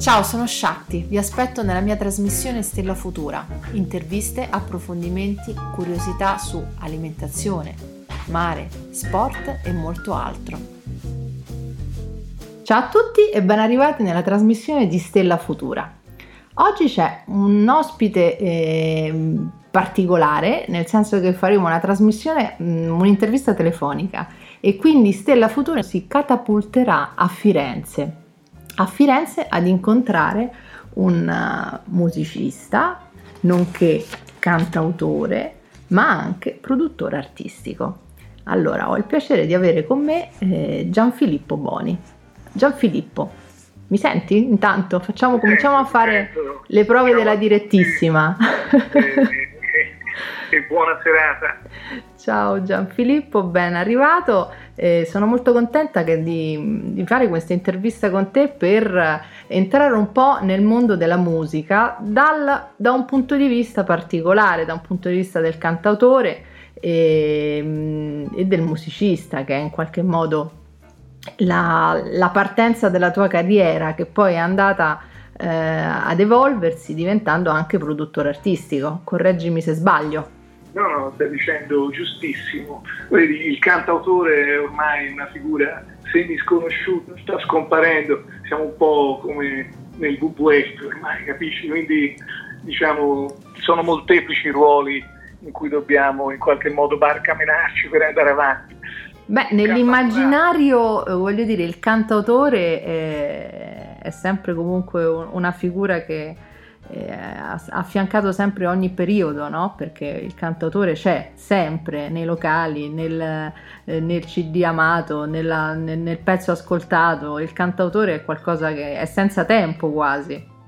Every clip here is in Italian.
Ciao, sono Shakti, vi aspetto nella mia trasmissione Stella Futura. Interviste, approfondimenti, curiosità su alimentazione, mare, sport e molto altro. Ciao a tutti e ben arrivati nella trasmissione di Stella Futura. Oggi c'è un ospite eh, particolare, nel senso che faremo una trasmissione, mm, un'intervista telefonica e quindi Stella Futura si catapulterà a Firenze a Firenze ad incontrare un uh, musicista, nonché cantautore, ma anche produttore artistico. Allora, ho il piacere di avere con me eh, Gianfilippo Boni. Gianfilippo, mi senti? Intanto facciamo, cominciamo a fare le prove della direttissima. E buona serata. Ciao Gianfilippo, ben arrivato. Eh, sono molto contenta di, di, fare questa intervista con te per entrare un po' nel mondo della musica dal, da un punto di vista particolare, da un punto di vista del cantautore e, e del musicista, che è in qualche modo la, la, partenza della tua carriera, che poi è andata eh, ad evolversi diventando anche produttore artistico. Correggimi se sbaglio. No, no, stai dicendo giustissimo. Vedi, il cantautore è ormai una figura semi sconosciuta, sta scomparendo, siamo un po' come nel WWF ormai, capisci? Quindi diciamo sono molteplici i ruoli in cui dobbiamo in qualche modo barcamenarci per andare avanti. Beh, nell'immaginario, eh, voglio dire, il cantautore è, è sempre comunque una figura che eh, affiancato sempre ogni periodo, no? perché il cantautore c'è sempre nei locali, nel, eh, nel CD amato, nella, nel, nel, pezzo ascoltato, il cantautore è qualcosa che è senza tempo quasi.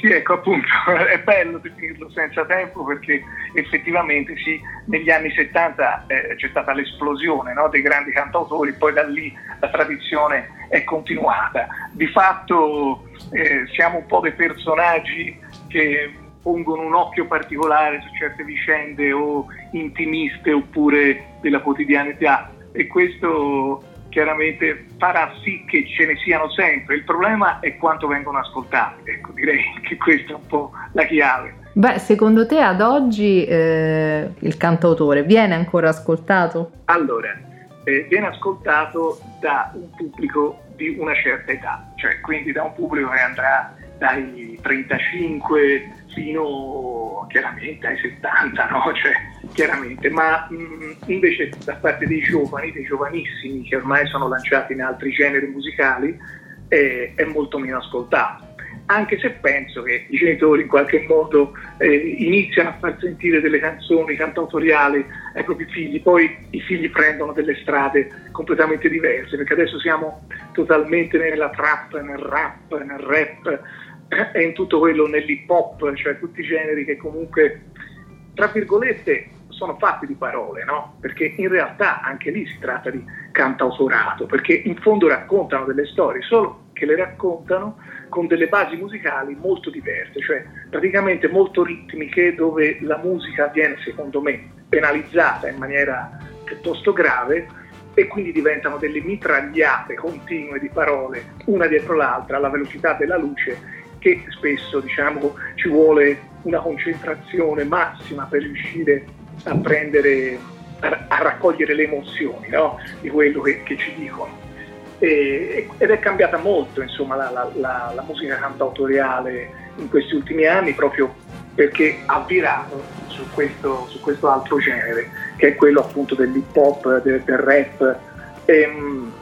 Sì, ecco appunto, è bello definirlo senza tempo perché effettivamente sì, negli anni 70 eh, c'è stata l'esplosione no, dei grandi cantautori, poi da lì la tradizione è continuata. Di fatto eh, siamo un po' dei personaggi che pongono un occhio particolare su certe vicende o intimiste oppure della quotidianità e questo chiaramente farà sì che ce ne siano sempre. Il problema è quanto vengono ascoltati, ecco, direi che questa è un po' la chiave. Beh, secondo te ad oggi eh, il cantautore viene ancora ascoltato? Allora, eh, viene ascoltato da un pubblico di una certa età, cioè quindi da un pubblico che andrà dai 35 fino chiaramente ai 70, no? Cioè, chiaramente, ma mh, invece da parte dei giovani, dei giovanissimi che ormai sono lanciati in altri generi musicali, eh, è molto meno ascoltato. Anche se penso che i genitori in qualche modo eh, iniziano a far sentire delle canzoni cantautoriali ai propri figli, poi i figli prendono delle strade completamente diverse, perché adesso siamo totalmente nella trap, nel rap, nel rap, e in tutto quello nell'hip hop, cioè tutti i generi che comunque, tra virgolette, sono fatti di parole, no? Perché in realtà anche lì si tratta di cantautorato, perché in fondo raccontano delle storie, solo che le raccontano con delle basi musicali molto diverse, cioè praticamente molto ritmiche, dove la musica viene, secondo me, penalizzata in maniera piuttosto grave e quindi diventano delle mitragliate continue di parole, una dietro l'altra, alla velocità della luce che spesso diciamo, ci vuole una concentrazione massima per riuscire a prendere, a, a raccogliere le emozioni no? di quello che, che ci dicono. E, ed è cambiata molto insomma, la, la, la, la, musica cantautoriale in questi ultimi anni proprio perché ha virato su questo, su questo altro genere che è quello appunto dell'hip hop, del, del rap. E, um,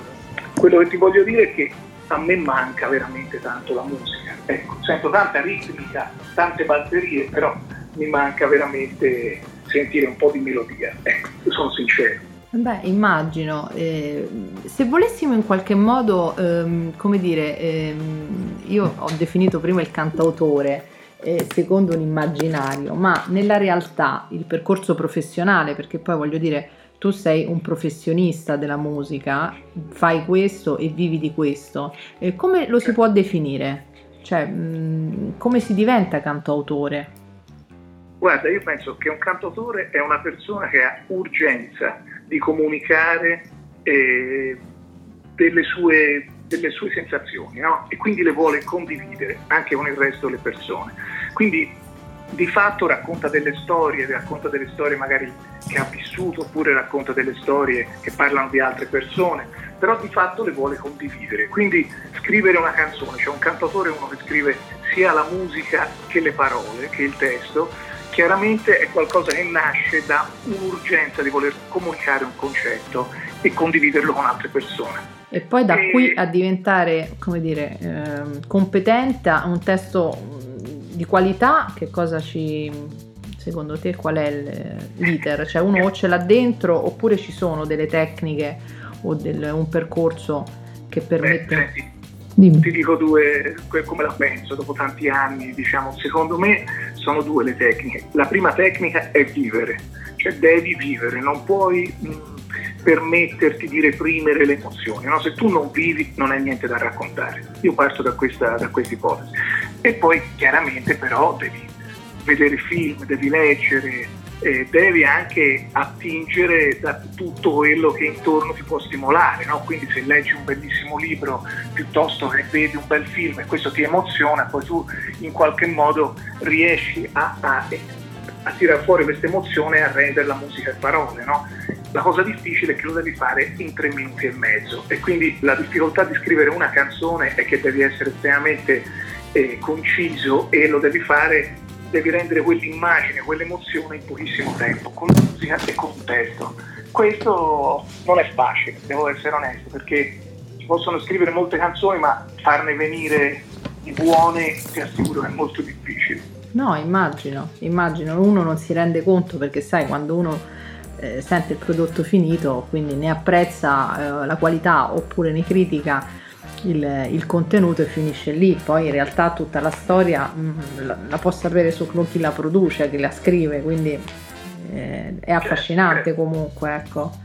quello che ti voglio dire è che a me manca veramente tanto la musica. Ecco, sento tanta ritmica, tante batterie, però mi manca veramente sentire un po' di melodia. Ecco, sono sincero. Beh, immagino. Eh, se volessimo in qualche modo, ehm, come dire, ehm, io ho definito prima il cantautore eh, secondo un immaginario, ma nella realtà il percorso professionale, perché poi voglio dire, tu sei un professionista della musica, fai questo e vivi di questo, eh, come lo si può definire? Cioè, mh, come si diventa cantautore? Guarda, io penso che un cantautore è una persona che ha urgenza di comunicare eh, delle sue delle sue sensazioni no? e quindi le vuole condividere anche con il resto delle persone. Quindi di fatto racconta delle storie, racconta delle storie magari che ha vissuto oppure racconta delle storie che parlano di altre persone, però di fatto le vuole condividere. Quindi scrivere una canzone, cioè un cantautore è uno che scrive sia la musica che le parole, che il testo, chiaramente è qualcosa che nasce da un'urgenza di voler comunicare un concetto e condividerlo con altre persone. E poi da e... qui a diventare, come dire, eh, competente a un testo di qualità, che cosa ci, secondo te, qual è l'iter? Cioè uno o ce l'ha dentro oppure ci sono delle tecniche o del, un percorso che permette... Beh, senti, Dimmi. Ti dico due, come la penso dopo tanti anni, diciamo, secondo me sono due le tecniche. La prima tecnica è vivere, cioè devi vivere, non puoi mh, permetterti di reprimere le emozioni, no? se tu non vivi non hai niente da raccontare. Io parto da questa, da questa ipotesi. E poi chiaramente però devi vedere film, devi leggere, eh, devi anche attingere da tutto quello che intorno ti può stimolare, no? quindi se leggi un bellissimo libro piuttosto che vedi un bel film e questo ti emoziona, poi tu in qualche modo riesci a, a, a tirare fuori questa emozione e a rendere la musica e parole. No? La cosa difficile è che lo devi fare in tre minuti e mezzo e quindi la difficoltà di scrivere una canzone è che devi essere estremamente eh, conciso e lo devi fare, devi rendere quell'immagine, quell'emozione in pochissimo tempo, con musica e con testo. Questo non è facile, devo essere onesto, perché si possono scrivere molte canzoni, ma farne venire di buone ti assicuro che è molto difficile. No, immagino, immagino, uno non si rende conto perché sai quando uno eh, sente il prodotto finito, quindi ne apprezza eh, la qualità oppure ne critica il, il, contenuto e finisce lì. Poi in realtà tutta la storia mh, mm, la, la, può sapere solo chi la produce, chi la scrive, quindi eh, è affascinante comunque. Ecco.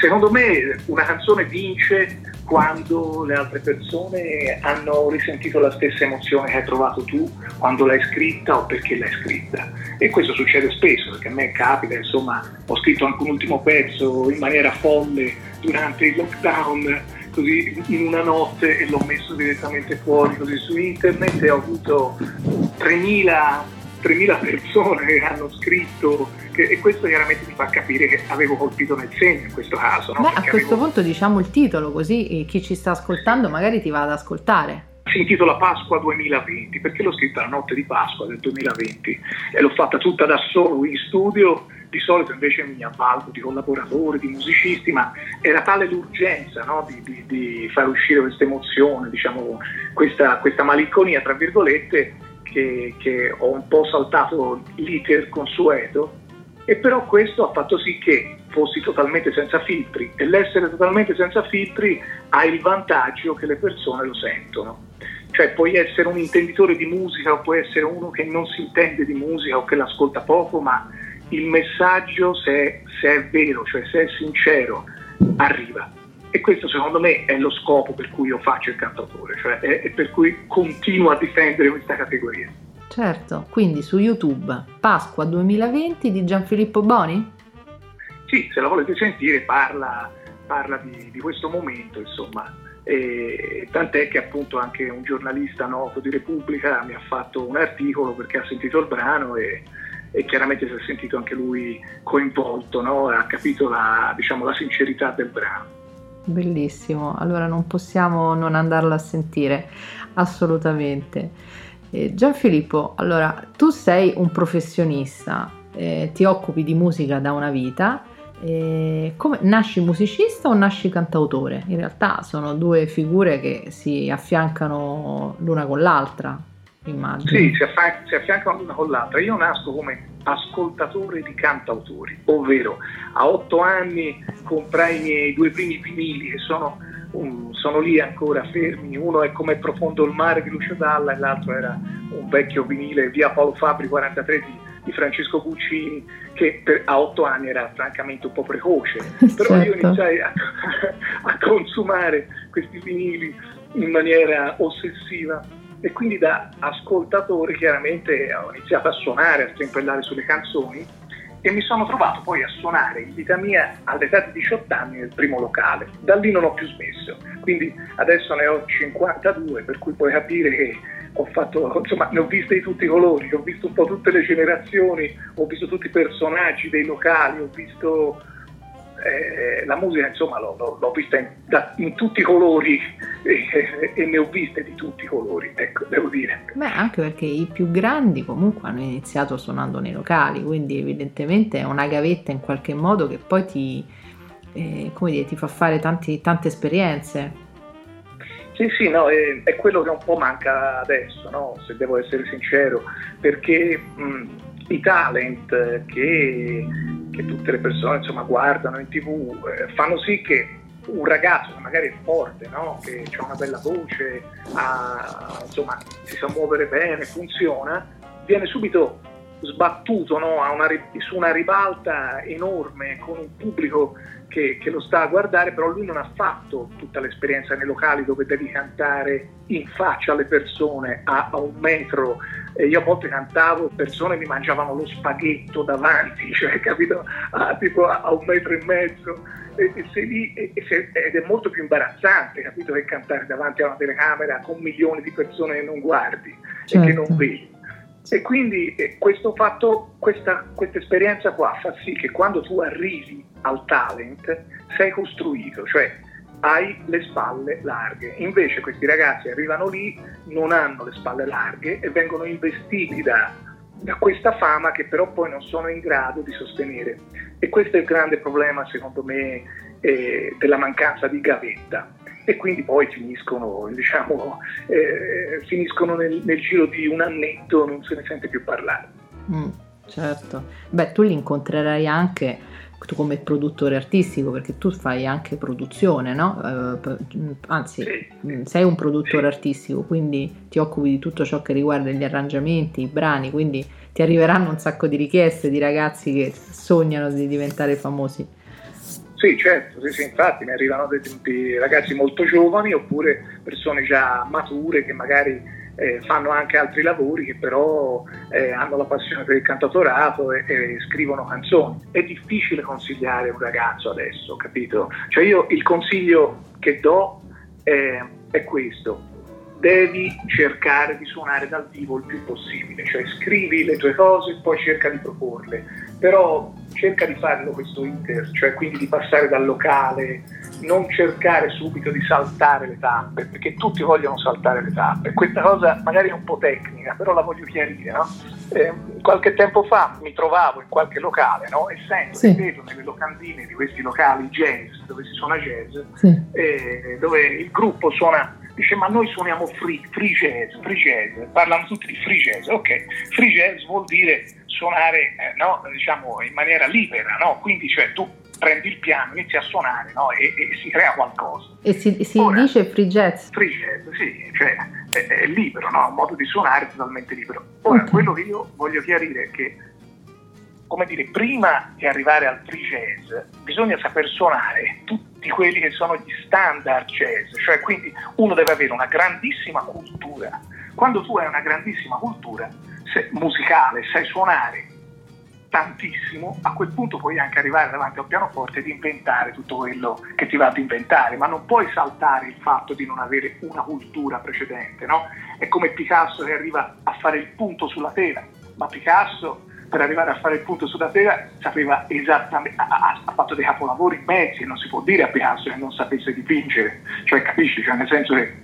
Secondo me una canzone vince quando le altre persone hanno risentito la stessa emozione che hai provato tu quando l'hai scritta o perché l'hai scritta. E questo succede spesso, perché a me capita, insomma, ho scritto anche un ultimo pezzo in maniera folle durante il lockdown così in una notte e l'ho messo direttamente fuori così su internet e ho avuto 3.000, 3.000 persone che hanno scritto che, e questo chiaramente ti fa capire che avevo colpito nel segno in questo caso. No? Beh, a questo avevo... punto diciamo il titolo così chi ci sta ascoltando magari ti va ad ascoltare si intitola Pasqua 2020 perché l'ho scritta la notte di Pasqua del 2020 e l'ho fatta tutta da solo in studio di solito invece mi avvalgo di collaboratori, di musicisti, ma era tale l'urgenza no? di, di, di, far uscire questa emozione, diciamo, questa, questa malinconia, tra virgolette, che, che ho un po' saltato l'iter consueto e però questo ha fatto sì che fossi totalmente senza filtri e l'essere totalmente senza filtri ha il vantaggio che le persone lo sentono. Cioè puoi essere un intenditore di musica o puoi essere uno che non si intende di musica o che l'ascolta poco, ma il messaggio, se, se è vero, cioè se è sincero, arriva. E questo secondo me è lo scopo per cui io faccio il cantautore, cioè è, è per cui continuo a difendere questa categoria. Certo, quindi su YouTube Pasqua 2020 di Gianfilippo Boni? Sì, se la volete sentire parla, parla di, di, questo momento, insomma. E, tant'è che appunto anche un giornalista noto di Repubblica mi ha fatto un articolo perché ha sentito il brano e, e chiaramente si è sentito anche lui coinvolto, no? ha capito la, diciamo, la sincerità del brano. Bellissimo, allora non possiamo non andarlo a sentire, assolutamente. Eh, Gianfilippo, allora tu sei un professionista, eh, ti occupi di musica da una vita, eh, come, nasci musicista o nasci cantautore? In realtà sono due figure che si affiancano l'una con l'altra immagino. Sì, si, affian- si affiancano l'una con l'altra. Io nasco come ascoltatore di cantautori, ovvero a otto anni comprai i miei due primi vinili che sono, um, sono lì ancora fermi, uno è come Profondo il mare di Lucio Dalla e l'altro era un vecchio vinile via Paolo Fabri 43 di, di Francesco Guccini che per, a otto anni era francamente un po' precoce, però certo. io iniziai a, a consumare questi vinili in maniera ossessiva e quindi da ascoltatore chiaramente ho iniziato a suonare, a strimpellare sulle canzoni e mi sono trovato poi a suonare in vita mia all'età di 18 anni nel primo locale. Da lì non ho più smesso, quindi adesso ne ho 52, per cui puoi capire che ho fatto, insomma, ne ho viste di tutti i colori, ho visto un po' tutte le generazioni, ho visto tutti i personaggi dei locali, ho visto eh, la musica, insomma, l'ho, l'ho, l'ho vista in, da, in, tutti i colori e, e, ne ho viste di tutti i colori, ecco, devo dire. Beh, anche perché i più grandi comunque hanno iniziato suonando nei locali, quindi evidentemente è una gavetta in qualche modo che poi ti, eh, come dire, ti fa fare tanti, tante esperienze. Sì, sì, no, è, è, quello che un po' manca adesso, no? se devo essere sincero, perché mh, i talent che, che, tutte le persone insomma, guardano in tv eh, fanno sì che un ragazzo che magari è forte, no? che ha una bella voce, ha, insomma, si sa muovere bene, funziona, viene subito sbattuto no? una, su una ribalta enorme con un pubblico che, che, lo sta a guardare, però lui non ha fatto tutta l'esperienza nei locali dove devi cantare in faccia alle persone a, a un metro. E io a volte cantavo, persone mi mangiavano lo spaghetto davanti, cioè, capito? A, tipo a, a, un metro e mezzo. E, e lì, e, ed è molto più imbarazzante, capito? Che cantare davanti a una telecamera con milioni di persone che non guardi certo. e che non certo. vedi. E quindi eh, questo fatto, questa, esperienza qua fa sì che quando tu arrivi al talent sei costruito, cioè hai le spalle larghe. Invece questi ragazzi arrivano lì, non hanno le spalle larghe e vengono investiti da, da questa fama che però poi non sono in grado di sostenere. E questo è il grande problema, secondo me, eh, della mancanza di gavetta e quindi poi finiscono, diciamo, eh, finiscono nel, nel, giro di un annetto, non se ne sente più parlare. Mm, certo, beh tu li incontrerai anche tu come produttore artistico perché tu fai anche produzione, no? Uh, anzi, sì. Mm, sei un produttore sì. artistico, quindi ti occupi di tutto ciò che riguarda gli arrangiamenti, i brani, quindi ti arriveranno un sacco di richieste di ragazzi che sognano di diventare famosi. Sì, certo, sì, sì, infatti mi arrivano dei, ragazzi molto giovani oppure persone già mature che magari eh, fanno anche altri lavori che però eh, hanno la passione per il cantatorato e, e, scrivono canzoni. È difficile consigliare un ragazzo adesso, capito? Cioè io il consiglio che do è, è questo, devi cercare di suonare dal vivo il più possibile, cioè scrivi le tue cose e poi cerca di proporle, però cerca di farlo questo iter, cioè quindi di passare dal locale, non cercare subito di saltare le tappe, perché tutti vogliono saltare le tappe. Questa cosa magari è un po' tecnica, però la voglio chiarire. No? Eh, qualche tempo fa mi trovavo in qualche locale no? e sento, sì. vedo nelle locandine di questi locali jazz, dove si suona jazz, sì. eh, dove il gruppo suona dice ma noi suoniamo free, free jazz, free jazz, parlano tutti di free jazz, ok, free jazz vuol dire suonare eh, no, diciamo, in maniera libera, no? quindi cioè tu prendi il piano, inizi a suonare no? e, e, si crea qualcosa. E si, si Ora, dice free jazz? Free jazz, sì, cioè è, è libero, no? un modo di suonare totalmente libero. Ora, okay. quello che io voglio chiarire è che come dire, prima di arrivare al free jazz bisogna saper suonare tutti quelli che sono gli standard jazz, cioè quindi uno deve avere una grandissima cultura. Quando tu hai una grandissima cultura se, musicale, sai suonare tantissimo, a quel punto puoi anche arrivare davanti al pianoforte ed inventare tutto quello che ti va ad inventare, ma non puoi saltare il fatto di non avere una cultura precedente, no? È come Picasso che arriva a fare il punto sulla tela, ma Picasso per arrivare a fare il punto sulla tela sapeva esattamente, ha, ha, fatto dei capolavori immensi, non si può dire a Picasso che non sapesse dipingere, cioè capisci, cioè nel senso che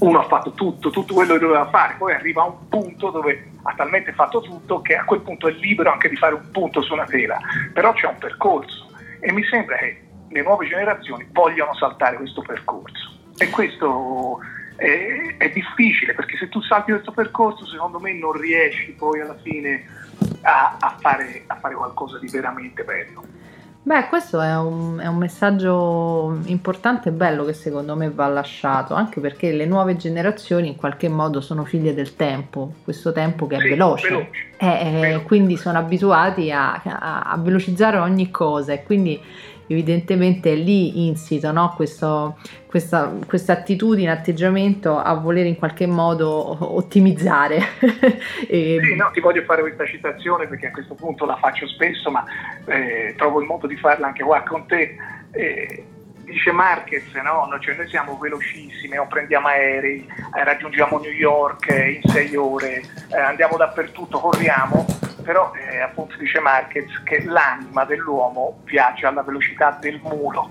uno ha fatto tutto, tutto quello che doveva fare, poi arriva a un punto dove ha talmente fatto tutto che a quel punto è libero anche di fare un punto su una tela, però c'è un percorso e mi sembra che le nuove generazioni vogliono saltare questo percorso e questo è, è difficile perché se tu salti questo percorso secondo me non riesci poi alla fine a, a, fare, a fare qualcosa di veramente bello. Beh, questo è un, è un, messaggio importante e bello che secondo me va lasciato, anche perché le nuove generazioni in qualche modo sono figlie del tempo, questo tempo che è sì, veloce, veloce. Eh, eh, quindi sono abituati a, a, a, velocizzare ogni cosa e quindi evidentemente è lì insito no? Questo, questa, attitudine, atteggiamento a voler in qualche modo ottimizzare. e... Sì, no, ti voglio fare questa citazione perché a questo punto la faccio spesso, ma eh, trovo il modo di farla anche qua con te. Eh, dice Marquez, no? cioè noi siamo velocissimi, no? prendiamo aerei, eh, raggiungiamo New York in sei ore, eh, andiamo dappertutto, corriamo, però eh, appunto dice Marquez che l'anima dell'uomo viaggia alla velocità del mulo.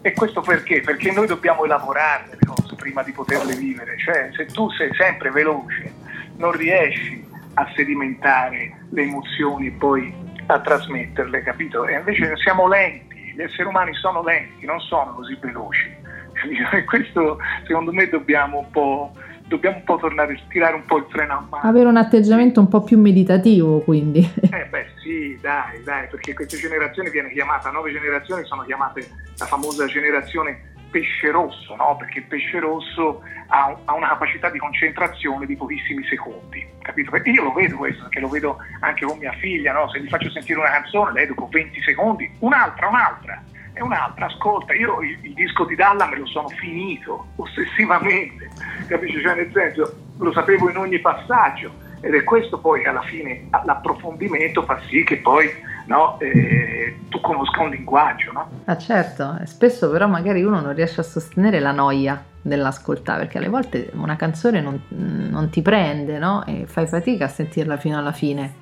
E questo perché? Perché noi dobbiamo elaborare le cose prima di poterle vivere, cioè se tu sei sempre veloce non riesci a sedimentare le emozioni e poi a trasmetterle, capito? E invece siamo lenti gli esseri umani sono lenti, non sono così veloci. E questo secondo me dobbiamo un po', dobbiamo un po' tornare a tirare un po' il freno a mano. Avere un atteggiamento un po' più meditativo quindi. Eh beh sì, dai, dai, perché queste generazioni viene chiamata, nuove generazioni sono chiamate la famosa generazione pesce rosso, no? perché il pesce rosso ha, ha, una capacità di concentrazione di pochissimi secondi, capito? Perché io lo vedo questo, perché lo vedo anche con mia figlia, no? se gli faccio sentire una canzone, lei dopo 20 secondi, un'altra, un'altra, e un'altra, ascolta, io il, il disco di Dalla me lo sono finito ossessivamente, capisci? Cioè nel senso, lo sapevo in ogni passaggio, ed è questo poi alla fine l'approfondimento fa sì che poi no, eh, tu conosca un linguaggio. No? Ah certo, spesso però magari uno non riesce a sostenere la noia dell'ascoltare perché alle volte una canzone non, non ti prende no? e fai fatica a sentirla fino alla fine.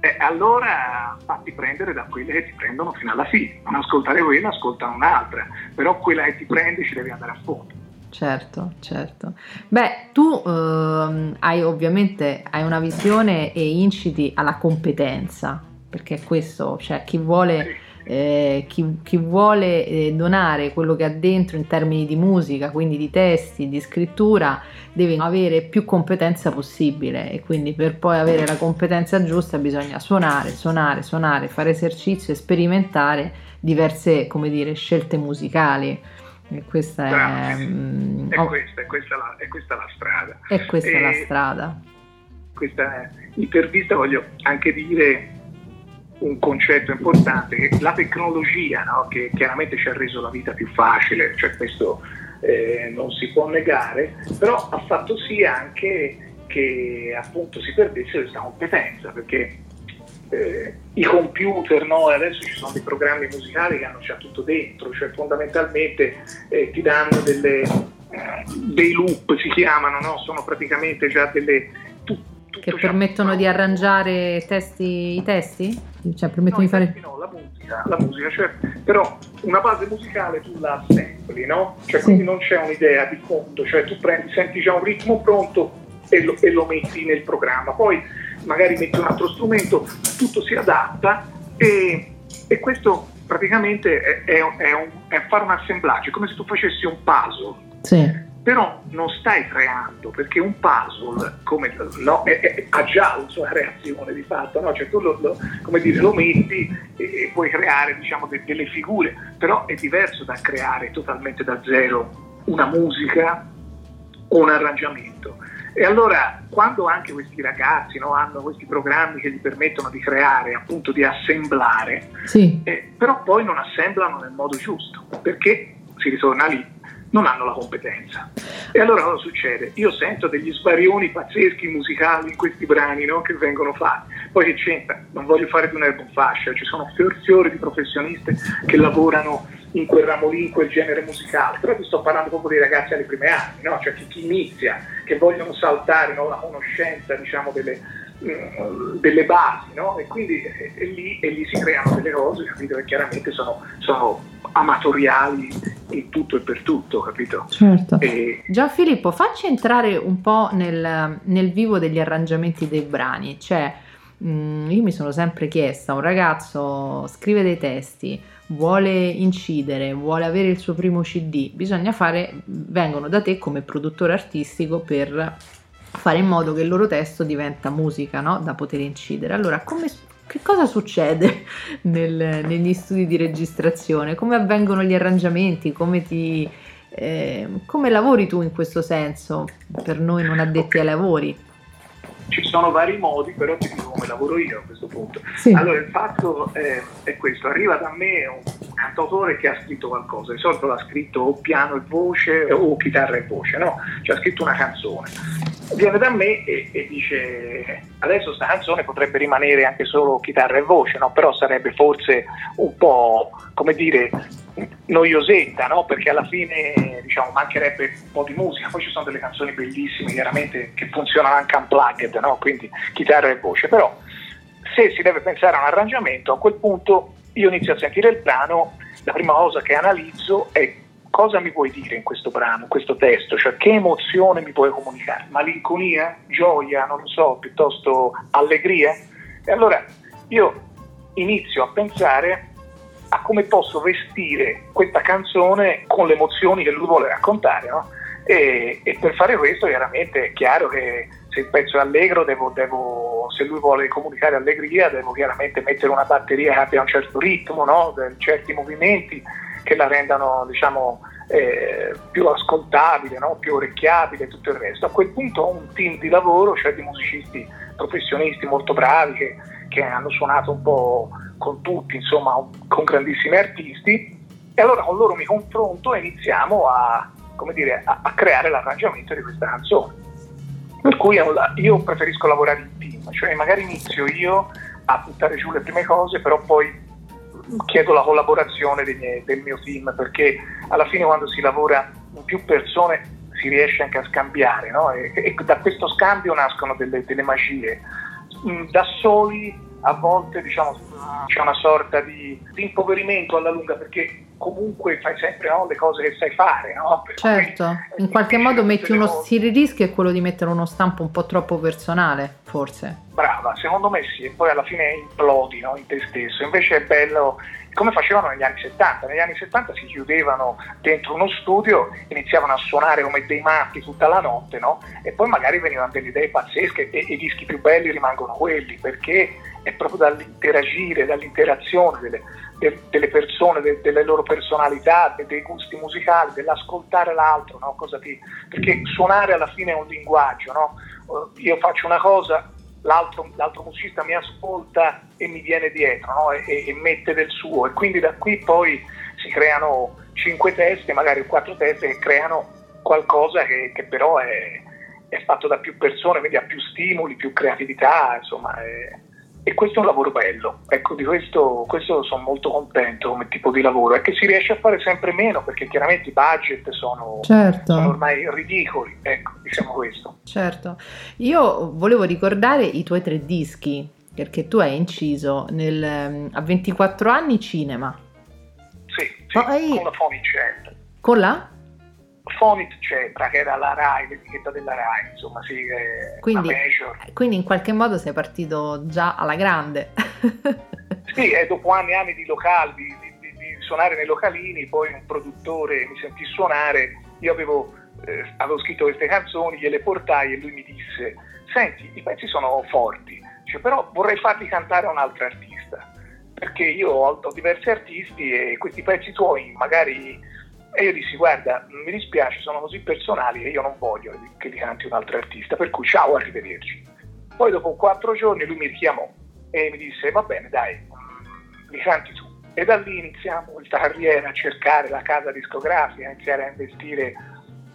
Eh, allora fatti prendere da quelle che ti prendono fino alla fine, non ascoltare quella, ascolta un'altra, però quella che ti prende ci devi andare a fondo. Certo, certo. Beh, tu ehm, hai ovviamente hai una visione e inciti alla competenza, perché questo, cioè chi vuole, eh, chi, chi vuole eh, donare quello che ha dentro in termini di musica, quindi di testi, di scrittura, deve avere più competenza possibile e quindi per poi avere la competenza giusta bisogna suonare, suonare, suonare, fare esercizio e sperimentare diverse, come dire, scelte musicali. E questa è, mm, è, oh. questa, è, questa la, è, questa, la, strada. È questa e la strada. Questa intervista voglio anche dire un concetto importante, che la tecnologia no, che chiaramente ci ha reso la vita più facile, cioè questo eh, non si può negare, però ha fatto sì anche che appunto si perdesse questa competenza, perché eh, i computer, no? adesso ci sono dei programmi musicali che hanno già tutto dentro, cioè fondamentalmente eh, ti danno delle, dei loop, si chiamano, no? sono praticamente già delle... Che permettono di arrangiare testi, i testi? Cioè permettono no, di fare... No, la musica, la musica cioè, però una base musicale tu la assembli, no? Cioè sì. quindi non c'è un'idea di fondo, cioè tu prendi, senti già un ritmo pronto e lo, e lo metti nel programma. Poi magari metti un altro strumento, tutto si adatta e, e questo praticamente è, è, è, un, è, fare un assemblaggio, è come se tu facessi un puzzle. Sì. Però non stai creando, perché un puzzle come, no, ha già la sua reazione di fatto, no? cioè tu lo, lo, dire, lo metti e, e, puoi creare diciamo, de, delle figure, però è diverso da creare totalmente da zero una musica o un arrangiamento. E allora quando anche questi ragazzi no, hanno questi programmi che gli permettono di creare, appunto di assemblare, sì. eh, però poi non assemblano nel modo giusto, perché si ritorna lì, non hanno la competenza. E allora cosa succede? Io sento degli sbarioni pazzeschi musicali in questi brani no, che vengono fatti. Poi che c'entra? Non voglio fare di un fascia, ci sono fior fiori di professioniste che lavorano in quel ramo lì, in quel genere musicale, però ti sto parlando proprio dei ragazzi alle prime anni, no? cioè chi, chi inizia, che vogliono saltare no? la conoscenza diciamo, delle, delle basi, no? e quindi è, è lì, e lì si creano delle cose capito? che chiaramente sono, sono amatoriali in tutto e per tutto, capito? Certo. E... Gian Filippo, facci entrare un po' nel, nel vivo degli arrangiamenti dei brani, cioè mh, mm, io mi sono sempre chiesta, un ragazzo scrive dei testi, vuole incidere, vuole avere il suo primo CD, bisogna fare, vengono da te come produttore artistico per fare in modo che il loro testo diventa musica, no? Da poter incidere. Allora, come, che cosa succede nel, negli studi di registrazione? Come avvengono gli arrangiamenti? Come ti... Eh, come lavori tu in questo senso per noi non addetti ai lavori? ci sono vari modi, però ti dico come lavoro io a questo punto. Sì. Allora il fatto è, è, questo, arriva da me un cantautore che ha scritto qualcosa, di solito l'ha scritto o piano e voce o chitarra e voce, no? Cioè ha scritto una canzone. Viene da me e, e dice adesso sta canzone potrebbe rimanere anche solo chitarra e voce, no? Però sarebbe forse un po', come dire, noiosetta, no? Perché alla fine diciamo, mancherebbe un po' di musica, poi ci sono delle canzoni bellissime chiaramente che funzionano anche unplugged, no? Quindi chitarra e voce, però se si deve pensare a un arrangiamento, a quel punto io inizio a sentire il brano, la prima cosa che analizzo è cosa mi vuoi dire in questo brano, in questo testo, cioè che emozione mi puoi comunicare, malinconia, gioia, non lo so, piuttosto allegria. E allora io inizio a pensare a come posso vestire questa canzone con le emozioni che lui vuole raccontare, no? e, e, per fare questo chiaramente è chiaro che se il pezzo è allegro, devo, devo, se lui vuole comunicare allegria, devo chiaramente mettere una batteria che abbia un certo ritmo, no? certi movimenti che la rendano diciamo, eh, più ascoltabile, no? più orecchiabile e tutto il resto. A quel punto ho un team di lavoro, cioè di musicisti professionisti molto bravi che, che hanno suonato un po' con tutti, insomma, con grandissimi artisti, e allora con loro mi confronto e iniziamo a, dire, a, a creare l'arrangiamento di questa canzone. Per cui io preferisco lavorare in team, cioè magari inizio io a buttare giù le prime cose, però poi chiedo la collaborazione miei, del mio team, perché alla fine quando si lavora in più persone si riesce anche a scambiare, no? e, e, da questo scambio nascono delle, delle magie. Mm, da soli a volte diciamo, c'è una sorta di, di, impoverimento alla lunga perché comunque fai sempre no, le cose che sai fare. No? certo, in qualche modo metti uno stile il rischio è quello di mettere uno stampo un po' troppo personale, forse. Brava, secondo me sì, e poi alla fine implodi no, in te stesso. Invece è bello come facevano negli anni 70. Negli anni 70 si chiudevano dentro uno studio, iniziavano a suonare come dei matti tutta la notte, no? E poi magari venivano delle idee pazzesche e, e i dischi più belli rimangono quelli, perché è proprio dall'interagire, dall'interazione delle, de, delle persone, de, delle loro personalità, de, dei gusti musicali, dell'ascoltare l'altro, no? ti, perché suonare alla fine è un linguaggio, no? io faccio una cosa, l'altro, l'altro, musicista mi ascolta e mi viene dietro no? e, e, mette del suo e quindi da qui poi si creano cinque teste, magari quattro teste che creano qualcosa che, che però è, è, fatto da più persone, quindi ha più stimoli, più creatività, insomma. È, e questo è un lavoro bello, ecco di questo, questo, sono molto contento come tipo di lavoro e che si riesce a fare sempre meno perché chiaramente i budget sono, certo. sono ormai ridicoli, ecco diciamo questo. Certo, io volevo ricordare i tuoi tre dischi perché tu hai inciso nel, a 24 anni cinema. Sì, sì hai... con la Phonic. Con la? Phonic Cetra, che era la RAI, l'etichetta della RAI, insomma, sì, quindi, quindi in qualche modo sei partito già alla grande. sì, e dopo anni e anni di locali, di, di, di, suonare nei localini, poi un produttore mi sentì suonare, io avevo, eh, avevo scritto queste canzoni, gliele portai e lui mi disse, senti, i pezzi sono forti, cioè, però vorrei farli cantare a un altro artista, perché io ho, ho diversi artisti e questi pezzi tuoi magari e io dissi, guarda, mi dispiace, sono così personali e io non voglio che li canti un altro artista, per cui ciao, arrivederci. Poi dopo quattro giorni lui mi richiamò e mi disse, va bene, dai, mm, li canti tu. E da lì iniziamo questa carriera a cercare la casa discografica, iniziare a investire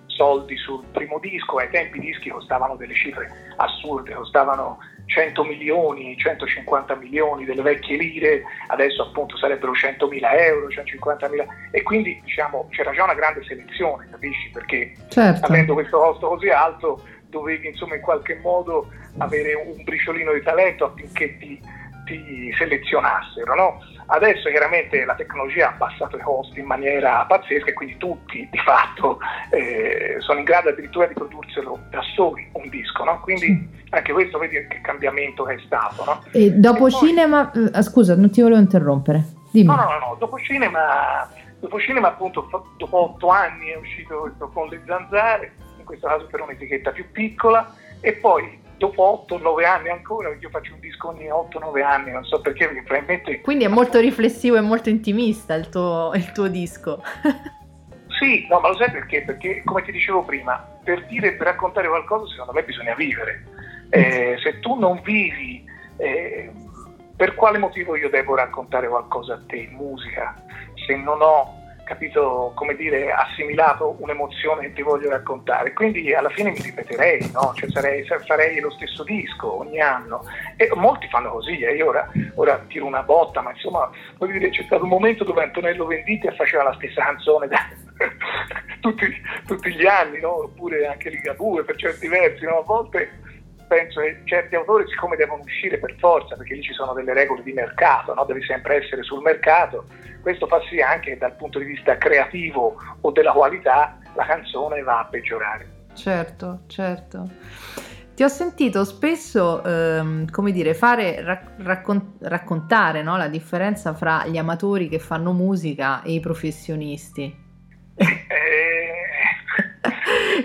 soldi sul primo disco, ai tempi i dischi costavano delle cifre assurde, costavano 100 milioni, 150 milioni delle vecchie lire, adesso appunto sarebbero 100 mila euro, 150 mila e quindi diciamo c'era già una grande selezione, capisci? Perché certo. avendo questo costo così alto dovevi insomma in qualche modo avere un briciolino di talento affinché ti, ti selezionassero, no? Adesso chiaramente la tecnologia ha abbassato i costi in maniera pazzesca e quindi tutti di fatto eh, sono in grado addirittura di produrselo da soli un disco, no? Quindi anche questo vedi che cambiamento che è stato. No? E dopo e cinema, poi... Eh, scusa, non ti volevo interrompere. Dimmi. No, no, no, no. dopo cinema, dopo cinema appunto dopo otto anni è uscito con le zanzare, in questo caso per un'etichetta più piccola, e poi dopo 8-9 anni ancora, io faccio un disco ogni 8-9 anni, non so perché, perché probabilmente... Quindi è molto riflessivo e molto intimista il tuo, il tuo disco. sì, no, ma lo sai perché? Perché, come ti dicevo prima, per dire per raccontare qualcosa, secondo me bisogna vivere. Eh, se tu non vivi, eh, per quale motivo io devo raccontare qualcosa a te in musica? se non ho capito, come dire, assimilato un'emozione che ti voglio raccontare. Quindi alla fine mi ripeterei, no? cioè, sarei, farei lo stesso disco ogni anno. E molti fanno così, eh? io ora, ora, tiro una botta, ma insomma, voglio dire, c'è stato un momento dove Antonello Venditti faceva la stessa canzone da tutti, tutti, gli anni, no? oppure anche Ligabue per certi versi, no? a volte penso che certi autori, siccome devono uscire per forza, perché lì ci sono delle regole di mercato, no? devi sempre essere sul mercato, questo fa sì anche che dal punto di vista creativo o della qualità la canzone va a peggiorare. Certo, certo. Ti ho sentito spesso, ehm, come dire, fare, raccon- raccontare no? la differenza fra gli amatori che fanno musica e i professionisti. Eh,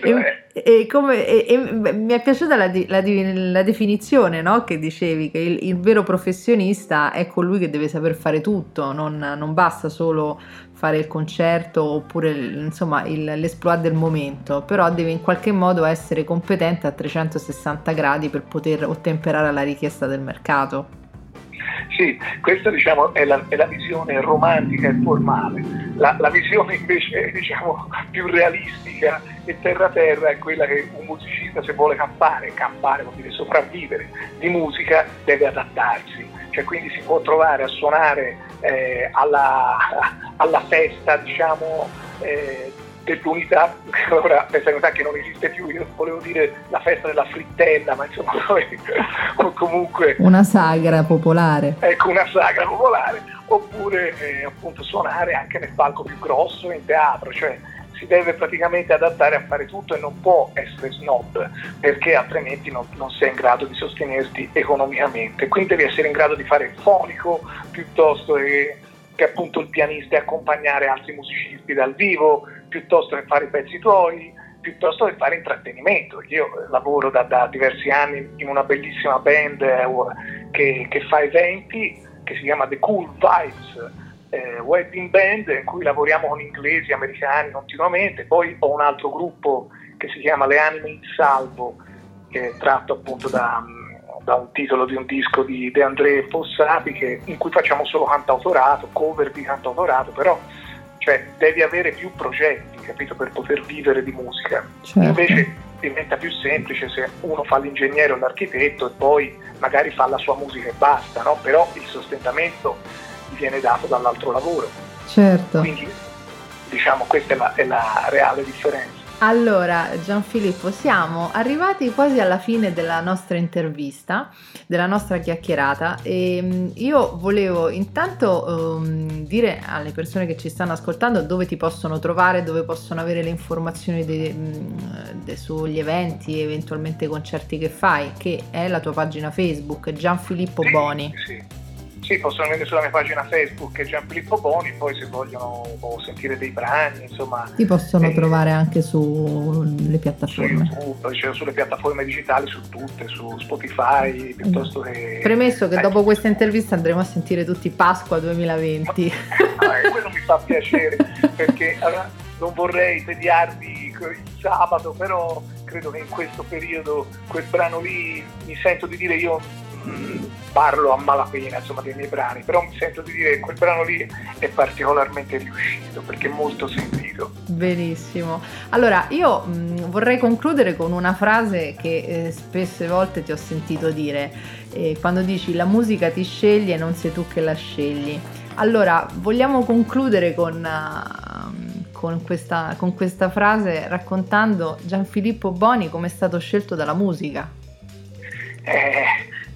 e, e, come, e, mi è piaciuta la, la, la definizione no? che dicevi che il, il, vero professionista è colui che deve saper fare tutto, non, non basta solo fare il concerto oppure insomma il, l'esploit del momento, però deve in qualche modo essere competente a 360 gradi per poter ottemperare alla richiesta del mercato. Sì, questa diciamo, è, la, è, la, visione romantica e formale. La, la visione invece diciamo, più realistica e terra-terra è quella che un musicista se vuole campare, campare vuol dire sopravvivere, di musica deve adattarsi. Cioè, quindi si può trovare a suonare eh, alla, alla, festa diciamo, eh, dell'unità, ora questa unità che non esiste più, io volevo dire la festa della frittella, ma insomma o comunque... Una sagra popolare. Ecco, una sagra popolare, oppure eh, appunto suonare anche nel palco più grosso, in teatro, cioè si deve praticamente adattare a fare tutto e non può essere snob perché altrimenti non, non sei in grado di sostenerti economicamente. Quindi devi essere in grado di fare fonico piuttosto che, che appunto il pianista e accompagnare altri musicisti dal vivo, piuttosto che fare i pezzi tuoi, piuttosto che fare intrattenimento. Io lavoro da, da diversi anni in una bellissima band eh, che, che, fa eventi che si chiama The Cool Vibes eh, Wedding Band in cui lavoriamo con inglesi, americani continuamente, poi ho un altro gruppo che si chiama Le Anime in Salvo che è tratto appunto da, da un titolo di un disco di De André Fossati che, in cui facciamo solo cantautorato, cover di cantautorato, però cioè devi avere più progetti, capito, per poter vivere di musica. Certo. Invece diventa più semplice se uno fa l'ingegnere o l'architetto e poi magari fa la sua musica e basta, no? Però il sostentamento viene dato dall'altro lavoro. Certo. Quindi diciamo questa è la, è la reale differenza. Allora, Gianfilippo, siamo arrivati quasi alla fine della nostra intervista, della nostra chiacchierata e mm, io volevo intanto um, dire alle persone che ci stanno ascoltando dove ti possono trovare, dove possono avere le informazioni de, mm, de, sugli eventi, eventualmente concerti che fai, che è la tua pagina Facebook, Gianfilippo Boni. Sì. Sì, possono venire sulla mia pagina Facebook che è Gianfilippo Boni, poi se vogliono sentire dei brani, insomma... Ti possono eh, trovare anche sulle piattaforme. Su YouTube, cioè sulle piattaforme digitali, su tutte, su Spotify, piuttosto che... Premesso che eh, dopo questa intervista andremo a sentire tutti Pasqua 2020. Ah, quello mi fa piacere, perché allora, non vorrei tediarvi il sabato, però credo che in questo periodo quel brano lì mi sento di dire io parlo a malapena insomma, dei miei brani, però mi sento di dire che quel brano lì è particolarmente riuscito perché è molto sentito. Benissimo. Allora, io mh, vorrei concludere con una frase che eh, spesse volte ti ho sentito dire, eh, quando dici la musica ti sceglie, non sei tu che la scegli. Allora, vogliamo concludere con... Uh, con questa, con questa frase raccontando Gianfilippo Boni come è stato scelto dalla musica. Eh,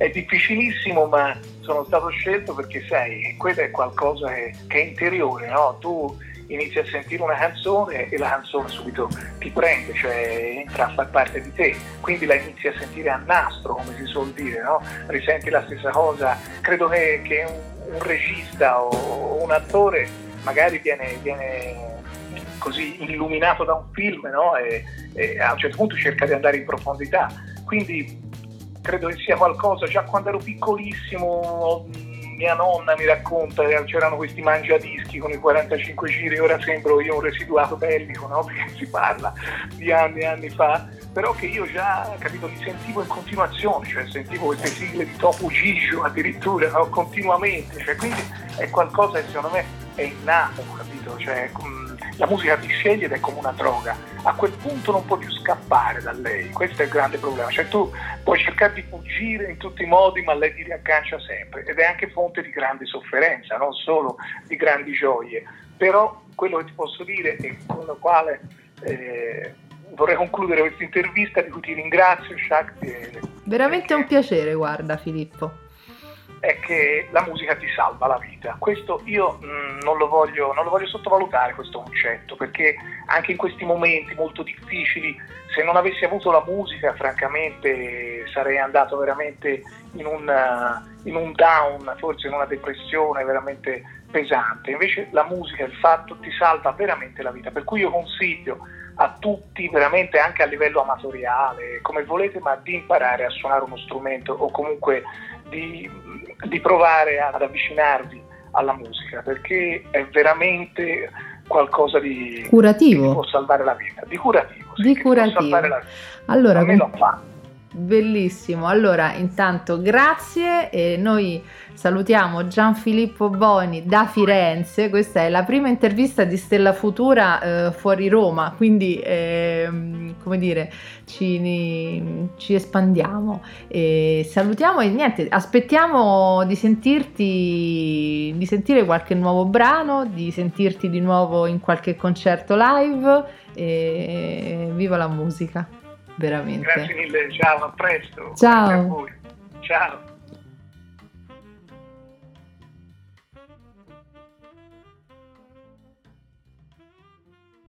è difficilissimo, ma sono stato scelto perché sai, quello è qualcosa che, che è interiore, no? Tu inizi a sentire una canzone e la canzone subito ti prende, cioè entra a far parte di te, quindi la inizi a sentire a nastro, come si suol dire, no? risenti la stessa cosa. Credo che, che un, un, regista o un attore magari viene, viene così illuminato da un film no? e, e a un certo punto cerca di andare in profondità. Quindi credo che sia qualcosa, già quando ero piccolissimo mia nonna mi racconta che c'erano questi mangiadischi con i 45 giri, ora sembro io un residuato bellico, no? perché si parla di anni e anni fa, però che io già capito, li sentivo in continuazione, cioè sentivo queste sigle di Topo Gigio addirittura no? continuamente, cioè, quindi è qualcosa che secondo me è innato, capito? Cioè, la musica ti sceglie ed è come una droga. A quel punto non puoi più scappare da lei, questo è il grande problema. Cioè tu puoi cercare di fuggire in tutti i modi, ma lei ti riaggancia sempre ed è anche fonte di grande sofferenza, non solo di grandi gioie. Però quello che ti posso dire e con lo quale eh, vorrei concludere questa intervista di cui ti ringrazio, Shakti. Veramente un piacere, guarda Filippo è che la musica ti salva la vita. Questo io mh, mm, non, lo voglio, non, lo voglio, sottovalutare questo concetto, perché anche in questi momenti molto difficili, se non avessi avuto la musica, francamente sarei andato veramente in un, uh, in un down, forse in una depressione veramente pesante. Invece la musica, il fatto ti salva veramente la vita, per cui io consiglio a tutti, veramente anche a livello amatoriale, come volete, ma di imparare a suonare uno strumento o comunque di, di provare ad avvicinarvi alla musica, perché è veramente qualcosa di curativo. Che può salvare la vita, di curativo. Sì, di curativo. Allora, a me lo fa. Bellissimo, allora intanto grazie e noi salutiamo Gianfilippo Boni da Firenze, questa è la prima intervista di Stella Futura eh, fuori Roma, quindi eh, come dire ci, ci espandiamo. E salutiamo e niente, aspettiamo di sentirti, di sentire qualche nuovo brano, di sentirti di nuovo in qualche concerto live e viva la musica! Veramente. Grazie mille, ciao, a presto. Ciao. Ciao.